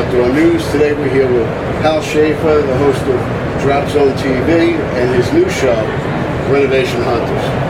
Outdoor News. Today we're here with Hal Shaffer, the host of Drop Zone TV, and his new show, Renovation Hunters.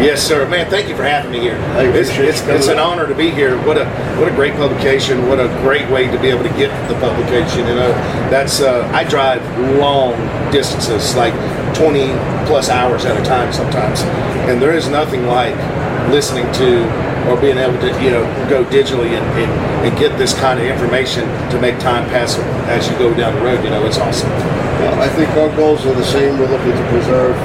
Yes, sir. Man, thank you for having me here. It's, it's, it's an honor to be here. What a what a great publication. What a great way to be able to get the publication. You know, that's uh, I drive long distances, like 20 plus hours at a time sometimes, and there is nothing like listening to or being able to you know go digitally and, and, and get this kind of information to make time pass as you go down the road. You know, it's awesome. Well, I think our goals are the same. We're looking to preserve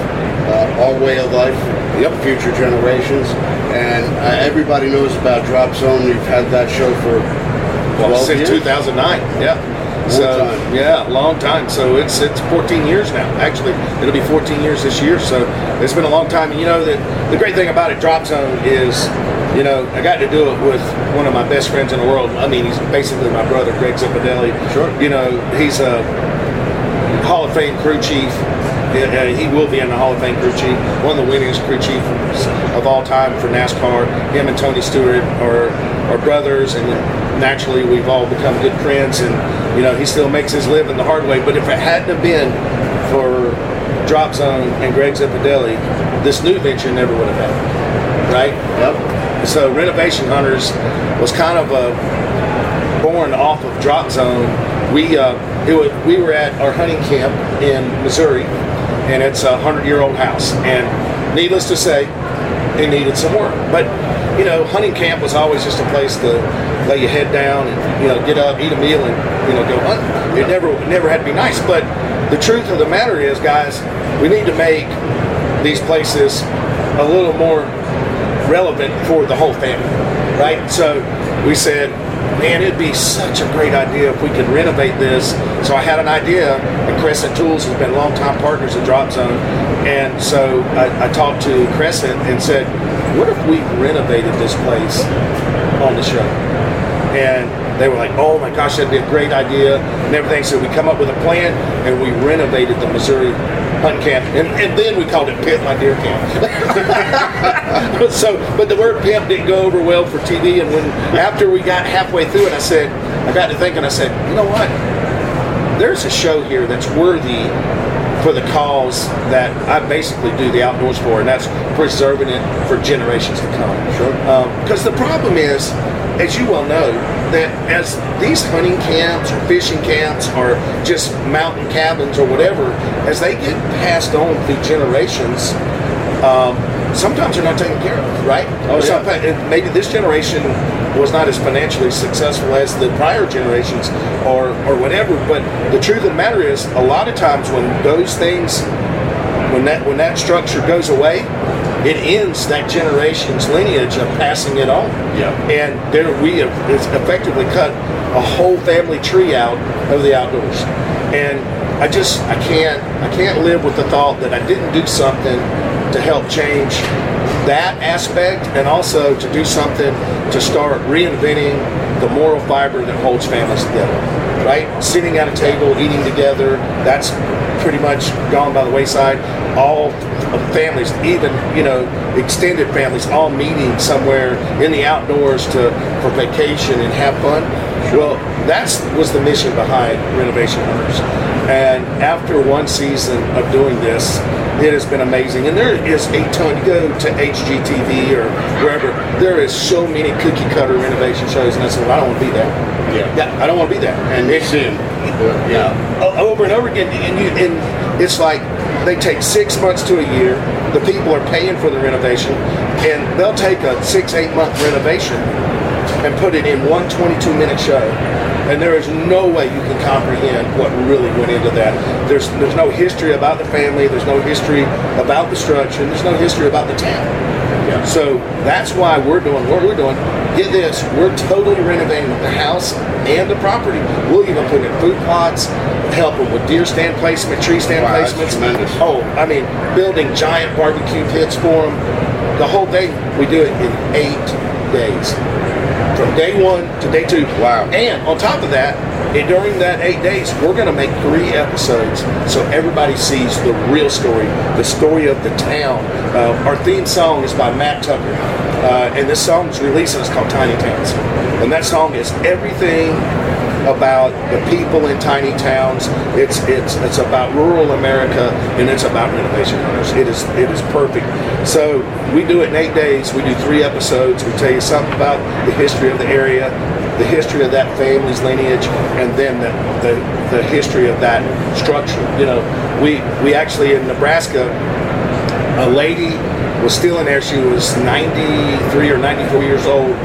uh, our way of life, Yep. future generations, and uh, everybody knows about Drop Zone. We've had that show for Well, since years. 2009. Yeah. so time. yeah, long time. So it's it's 14 years now. Actually, it'll be 14 years this year. So it's been a long time. And you know the the great thing about it, Drop Zone, is you know I got to do it with one of my best friends in the world. I mean, he's basically my brother, Greg Zipadelli. Sure. You know, he's a Hall of Fame crew chief. Yeah, uh, he will be in the Hall of Fame crew chief, one of the winningest crew chiefs of all time for NASCAR. Him and Tony Stewart are, are brothers, and naturally we've all become good friends. And you know he still makes his living the hard way. But if it hadn't have been for Drop Zone and Greg Zipadelli, this new venture never would have happened, right? Yep. So Renovation Hunters was kind of a born off of Drop Zone. We uh, it was, we were at our hunting camp in Missouri, and it's a hundred year old house. And needless to say, it needed some work. But you know, hunting camp was always just a place to lay your head down and you know get up, eat a meal, and you know go hunt. It never it never had to be nice. But the truth of the matter is, guys, we need to make these places a little more relevant for the whole family, right? So we said, man, it'd be such a great idea if we could renovate this. So I had an idea, and Crescent Tools has been longtime partners at Drop Zone, and so I, I talked to Crescent and said, what if we renovated this place on the show? And they were like, oh my gosh, that'd be a great idea and everything. So we come up with a plan and we renovated the Missouri Hunt Camp. And, and then we called it Pimp My Deer Camp. so, but the word pimp didn't go over well for TV. And when after we got halfway through it, I said, I got to thinking, I said, you know what? There's a show here that's worthy for the cause that I basically do the outdoors for, and that's preserving it for generations to come. Sure. Um, because the problem is, as you well know, that as these hunting camps or fishing camps or just mountain cabins or whatever, as they get passed on through generations, um, sometimes they're not taken care of, right? Oh, yeah. Maybe this generation was not as financially successful as the prior generations or, or whatever. But the truth of the matter is, a lot of times when those things, when that when that structure goes away, it ends that generation's lineage of passing it on. Yeah. And there we have it's effectively cut a whole family tree out of the outdoors. And I just I can't I can't live with the thought that I didn't do something to help change that aspect and also to do something to start reinventing the moral fiber that holds families together. Right? Sitting at a table, eating together, that's pretty much gone by the wayside. All families, even you know, extended families, all meeting somewhere in the outdoors to for vacation and have fun. Well, that's was the mission behind Renovation Hunters. And after one season of doing this, it has been amazing. And there is a ton. You go to HGTV or wherever, there is so many cookie cutter renovation shows, and I said, well, I don't want to be there. Yeah. Yeah, I don't want to be there. And it's 'em. Yeah. O- over and over again, and you and it's like they take six months to a year. The people are paying for the renovation, and they'll take a six eight month renovation and put it in one 22 minute show. And there is no way you can comprehend what really went into that. There's there's no history about the family. There's no history about the structure. and There's no history about the town. Yeah. So that's why we're doing what we're doing. Get this, we're totally renovating the house and the property. We'll even put in food plots, help them with deer stand placement, tree stand Wow, placements. Oh, I mean, building giant barbecue pits for them. The whole thing, we do it in eight days. From day one to day two. Wow. And on top of that, and during that eight days, we're going to make three episodes so everybody sees the real story, the story of the town. Uh, our theme song is by Matt Tucker, uh, and this song is released and it's called Tiny Towns. And that song is everything about the people in tiny towns. It's it's it's about rural America and it's about renovation hunters. It is it is perfect. So we do it in eight days. We do three episodes. We tell you something about the history of the area, the history of that family's lineage, and then the the, the history of that structure. You know, we we actually in Nebraska a lady was still in there. She was 93 or 94 years old,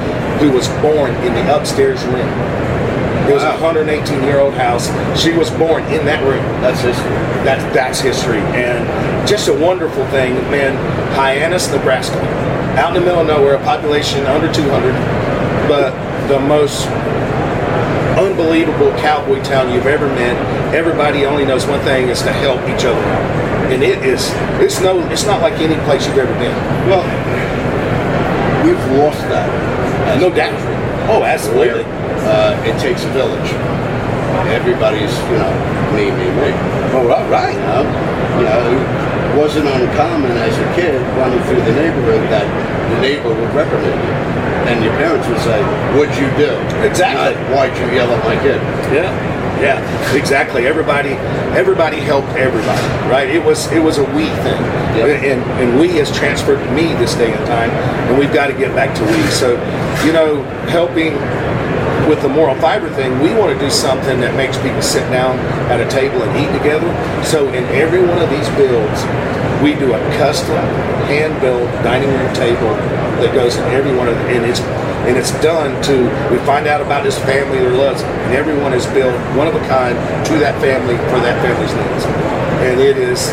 who was born in the upstairs room. It was a 118 year old house. She was born in that room. That's history. That's that's history, and just a wonderful thing, man. Hyannis, Nebraska, out in the middle of nowhere, a population under 200, but the most unbelievable cowboy town you've ever met. Everybody only knows one thing: is to help each other out, and it is. It's no. It's not like any place you've ever been. Well, we've lost that. No doubt. Oh, absolutely. Uh, it takes a village. Everybody's, you know, me, me, me. Oh, right, right. You know, you know, it wasn't uncommon as a kid running through the neighborhood that the neighbor would reprimand you, and your parents would say, "What'd you do?" Exactly. Not, Why'd you yell at my kid? Yeah, yeah, exactly. Everybody, everybody helped everybody, right? It was it was a we thing, Yep. and and we has transferred to me this day and time, and we've got to get back to we. So, you know, helping with the moral fiber thing, we want to do something that makes people sit down at a table and eat together. So, in every one of these builds, we do a custom hand-built dining room table that goes in every one of the, and it's and it's done to we find out about this family their loves and everyone is built one of a kind to that family for that family's needs and it is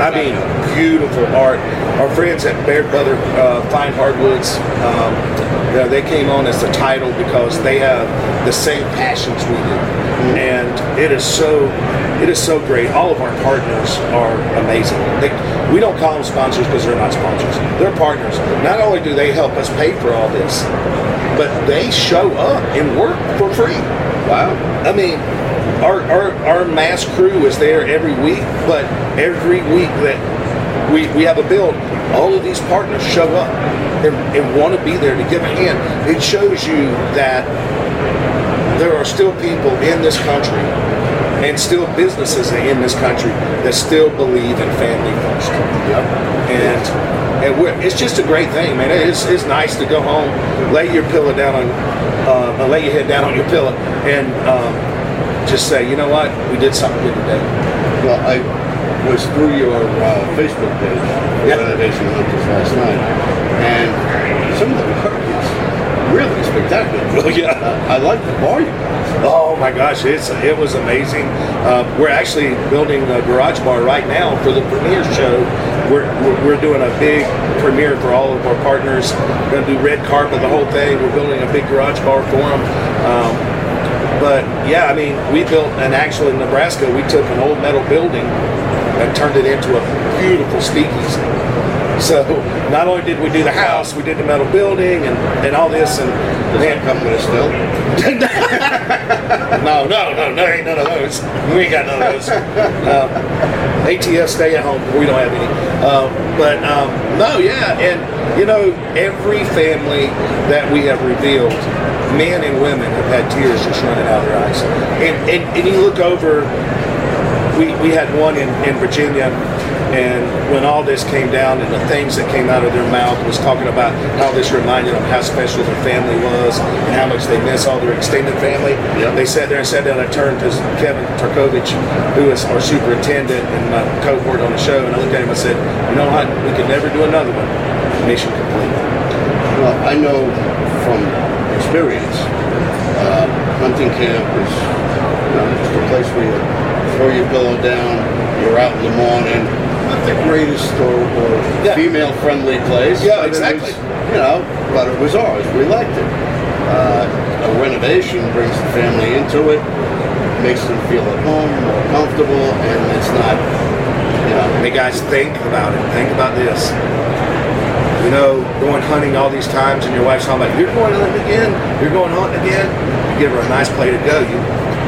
I mean beautiful art. Our friends at Baird Brother uh, Fine Hardwoods um, you know, they came on as the title because they have the same passions we do. And it is so it is so great. All of our partners are amazing. They, we don't call them sponsors because they're not sponsors. They're partners. Not only do they help us pay for all this but they show up and work for free. Wow. I mean, our, our, our mass crew is there every week, but every week that we, we have a build, all of these partners show up and, and want to be there to give a hand. It shows you that there are still people in this country and still businesses in this country that still believe in family first Yep. and and we're, it's just a great thing, man. It's, it's nice to go home, lay your pillow down on, uh, lay your head down on your pillow, and um, just say, you know what, we did something good today. Well, I was through your uh, Facebook page, Yeah. Renovation Hunters last night, and some of the work is really spectacular. Oh, yeah. I like the bar you got. Oh my gosh, it's it was amazing. Uh, we're actually building a garage bar right now for the premiere show. We're, we're, we're doing a big premiere for all of our partners. We're gonna do red carpet, the whole thing. We're building a big garage bar for them. Um, but yeah, I mean, we built an actual in Nebraska. We took an old metal building and turned it into a beautiful speakeasy. So not only did we do the house, we did the metal building and, and all this and man, Come with us still. no, no, no, no, ain't none of those. We ain't got none of those. Um, ATF stay at home. We don't have any. Um, but um, no, yeah, and you know, every family that we have revealed, men and women have had tears just running out of their eyes. And and, and you look over. We, we had one in, in Virginia, and when all this came down and the things that came out of their mouth was talking about how this reminded them how special their family was and how much they miss all their extended family. Yeah. They sat there and sat down. I turned to Kevin Tarkovich, who is our superintendent and my cohort on the show, and I looked at him and said, "You know what? We could never do another one. Mission complete." Well, I know from experience, uh, hunting camp is you know, just a place where you throw your pillow down, you're out in the morning. Not the greatest or, or Yeah. female-friendly place. Yeah, exactly. was, you know, but it was ours. We liked it. Uh, a renovation brings the family into it, makes them feel at home, more comfortable, and it's not, you know, Hey guys, think about it. Think about this. You know, going hunting all these times, and your wife's talking about you're going hunting again. You're going hunting again. You give her a nice place to go. You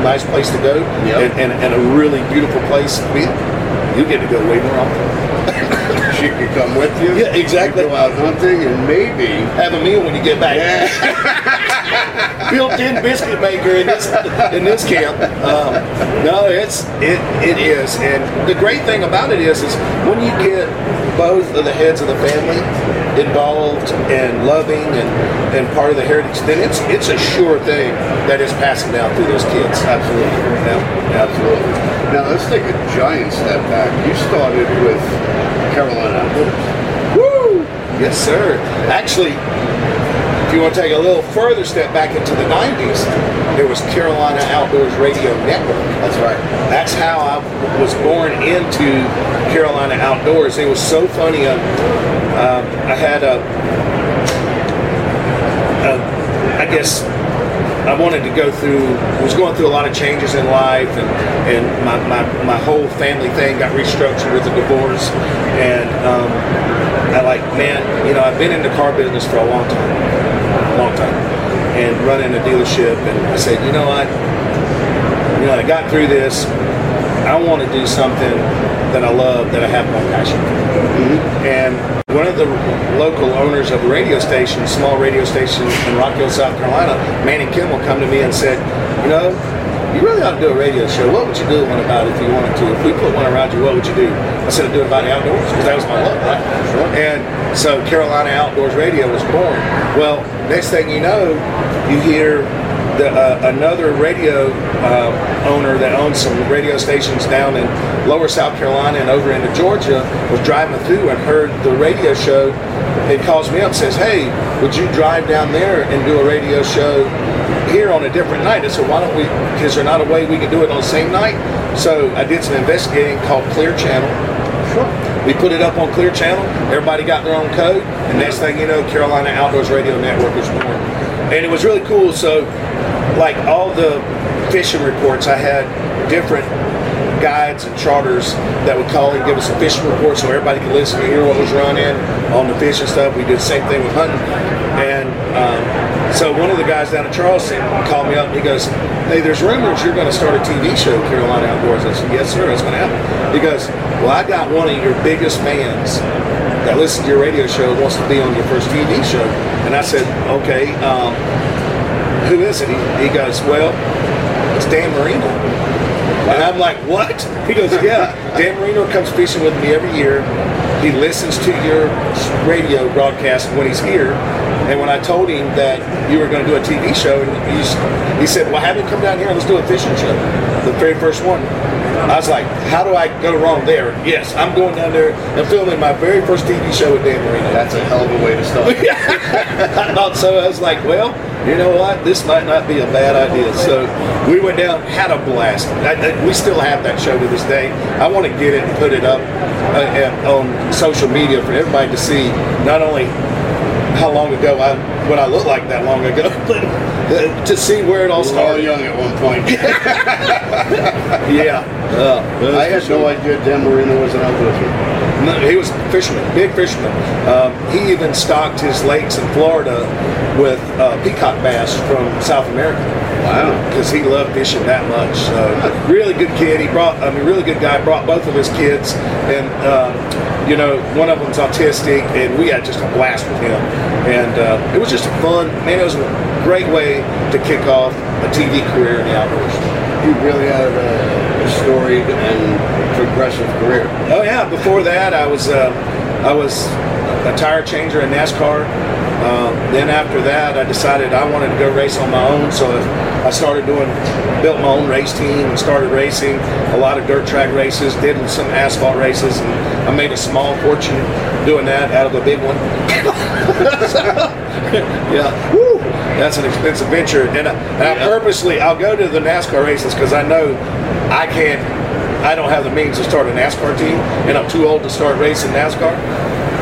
nice place to go, Yep. and, and, and a really beautiful place to be. You get to go way more often. she could come with you. Yeah, exactly. You go out hunting and maybe Have a meal when you get back. built-in biscuit maker in this in this camp. Um, no, it's it it is, and the great thing about it is, is when you get both of the heads of the family involved and loving and, and part of the heritage, then it's it's a sure thing that is passing down through those kids. Absolutely. Yeah. Absolutely. Now let's take a giant step back. You started with Carolina Outdoors. Woo! Yes, sir. Actually, if you want to take a little further step back into the 90s, there was Carolina Outdoors Radio Network. That's right. That's how I was born into Carolina Outdoors. It was so funny. Uh, um, I had a, a, I guess I wanted to go through, was going through a lot of changes in life, and, and my, my, my whole family thing got restructured with a divorce. And um, I like, man, you know, I've been in the car business for a long time, long time, and running a dealership. And I said, you know what? You know, I got through this. I want to do something that I love, that I have more passion for. Mm-hmm. And one of the local owners of a radio station, small radio station in Rock Hill, South Carolina, Manning Kimmel, come to me and said, you know, you really ought to do a radio show. What would you do one about it if you wanted to? If we put one around you, what would you do? I said, I'd do it about the outdoors because that was my love, right? And so Carolina Outdoors Radio was born. Well, next thing you know, you hear the, uh, another radio uh, owner that owns some radio stations down in lower South Carolina and over into Georgia was driving through and heard the radio show. It calls me up and says, Hey, would you drive down there and do a radio show here on a different night? I said, Why don't we? Is there not a way we can do it on the same night? So I did some investigating called Clear Channel. We put it up on Clear Channel. Everybody got their own code, and next thing you know, Carolina Outdoors Radio Network was born. And it was really cool. So, like all the fishing reports, I had different guides and charters that would call and give us a fishing report so everybody could listen to hear what was running on the fishing stuff. We did the same thing with hunting. And um, so one of the guys down in Charleston called me up and he goes, Hey, there's rumors you're going to start a TV show, Carolina Outdoors. I said, Yes, sir, it's going to happen. He goes, Well, I got one of your biggest fans that listens to your radio show wants to be on your first TV show. And I said, Okay, um, who is it? He, he goes, Well, it's Dan Marino. And I'm like, what? He goes, yeah. Dan Marino comes fishing with me every year. He listens to your radio broadcast when he's here. And when I told him that you were going to do a TV show, and he, he said, well, have him come down here and let's do a fishing show. The very first one. I was like, how do I go wrong there? Yes, I'm going down there and filming my very first TV show with Dan Marino. That's a hell of a way to start. I thought so. I was like, well, you know what? This might not be a bad idea. So we went down, had a blast. I, I, we still have that show to this day. I want to get it and put it up uh, on social media for everybody to see. Not only how long ago I what I look like that long ago, but uh, to see where it all We were all started. young at one point. Yeah. Uh, I had no idea Dan Marino was an outdoorsman. No, he was a fisherman, big fisherman. Um, he even stocked his lakes in Florida with uh, peacock bass from South America. Wow. Because he loved fishing that much. So, really good kid. He brought, I mean, really good guy. Brought both of his kids, and um, you know, one of them's autistic, and we had just a blast with him. And uh, it was just a fun, man. It was a great way to kick off a TV career in the outdoors. He really had a, a storied and progressive career. Oh yeah. Before that, I was uh, I was a tire changer in NASCAR. Uh, then after that, I decided I wanted to go race on my own. So I started doing, built my own race team and started racing a lot of dirt track races. Did some asphalt races, and I made a small fortune doing that out of a big one. yeah, Woo. that's an expensive venture. And I, and I purposely, I'll go to the NASCAR races because I know I can't I don't have the means to start a NASCAR team, and I'm too old to start racing NASCAR.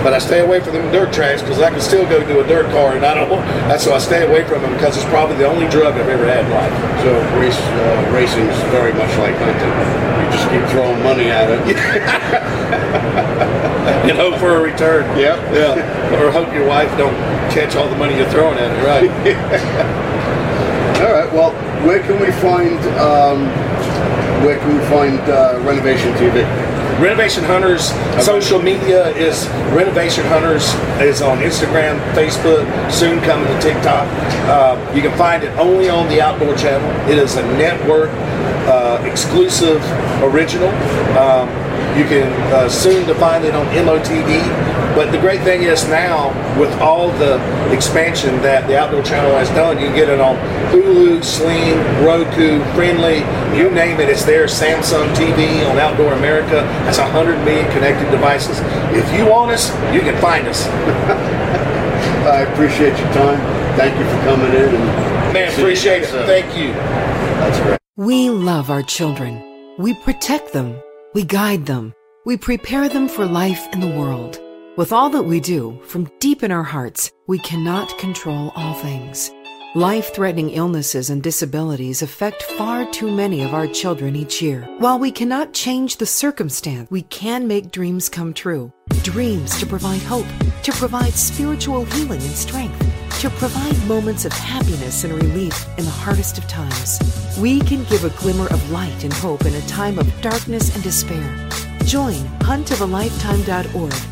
But I stay away from them dirt tracks because I can still go do a dirt car, and I don't. That's so I stay away from them because it's probably the only drug I've ever had in life. So race uh, racing is very much like hunting. You just keep throwing money at it. And hope for a return. Yep. Yeah. Or hope your wife don't catch all the money you're throwing at it. Right. All right. Well, where can we find um, where can we find uh, Renovation TV? Renovation Hunters social media is Renovation Hunters is on Instagram, Facebook, soon coming to TikTok. Uh, you can find it only on the Outdoor Channel. It is a network uh, exclusive original. Um, you can uh, soon to find it on MOTV. But the great thing is now, with all the expansion that the Outdoor Channel has done, you can get it on Hulu, Sling, Roku, Friendly, you name it, it's there. Samsung TV on Outdoor America has 100 million connected devices. If you want us, you can find us. I appreciate your time. Thank you for coming in. And Man, appreciate it. Uh, Thank you. That's great. We love our children. We protect them. We guide them. We prepare them for life in the world. With all that we do, from deep in our hearts, we cannot control all things. Life threatening illnesses and disabilities affect far too many of our children each year. While we cannot change the circumstance, we can make dreams come true. Dreams to provide hope, to provide spiritual healing and strength, to provide moments of happiness and relief in the hardest of times. We can give a glimmer of light and hope in a time of darkness and despair. Join huntofalifetime.org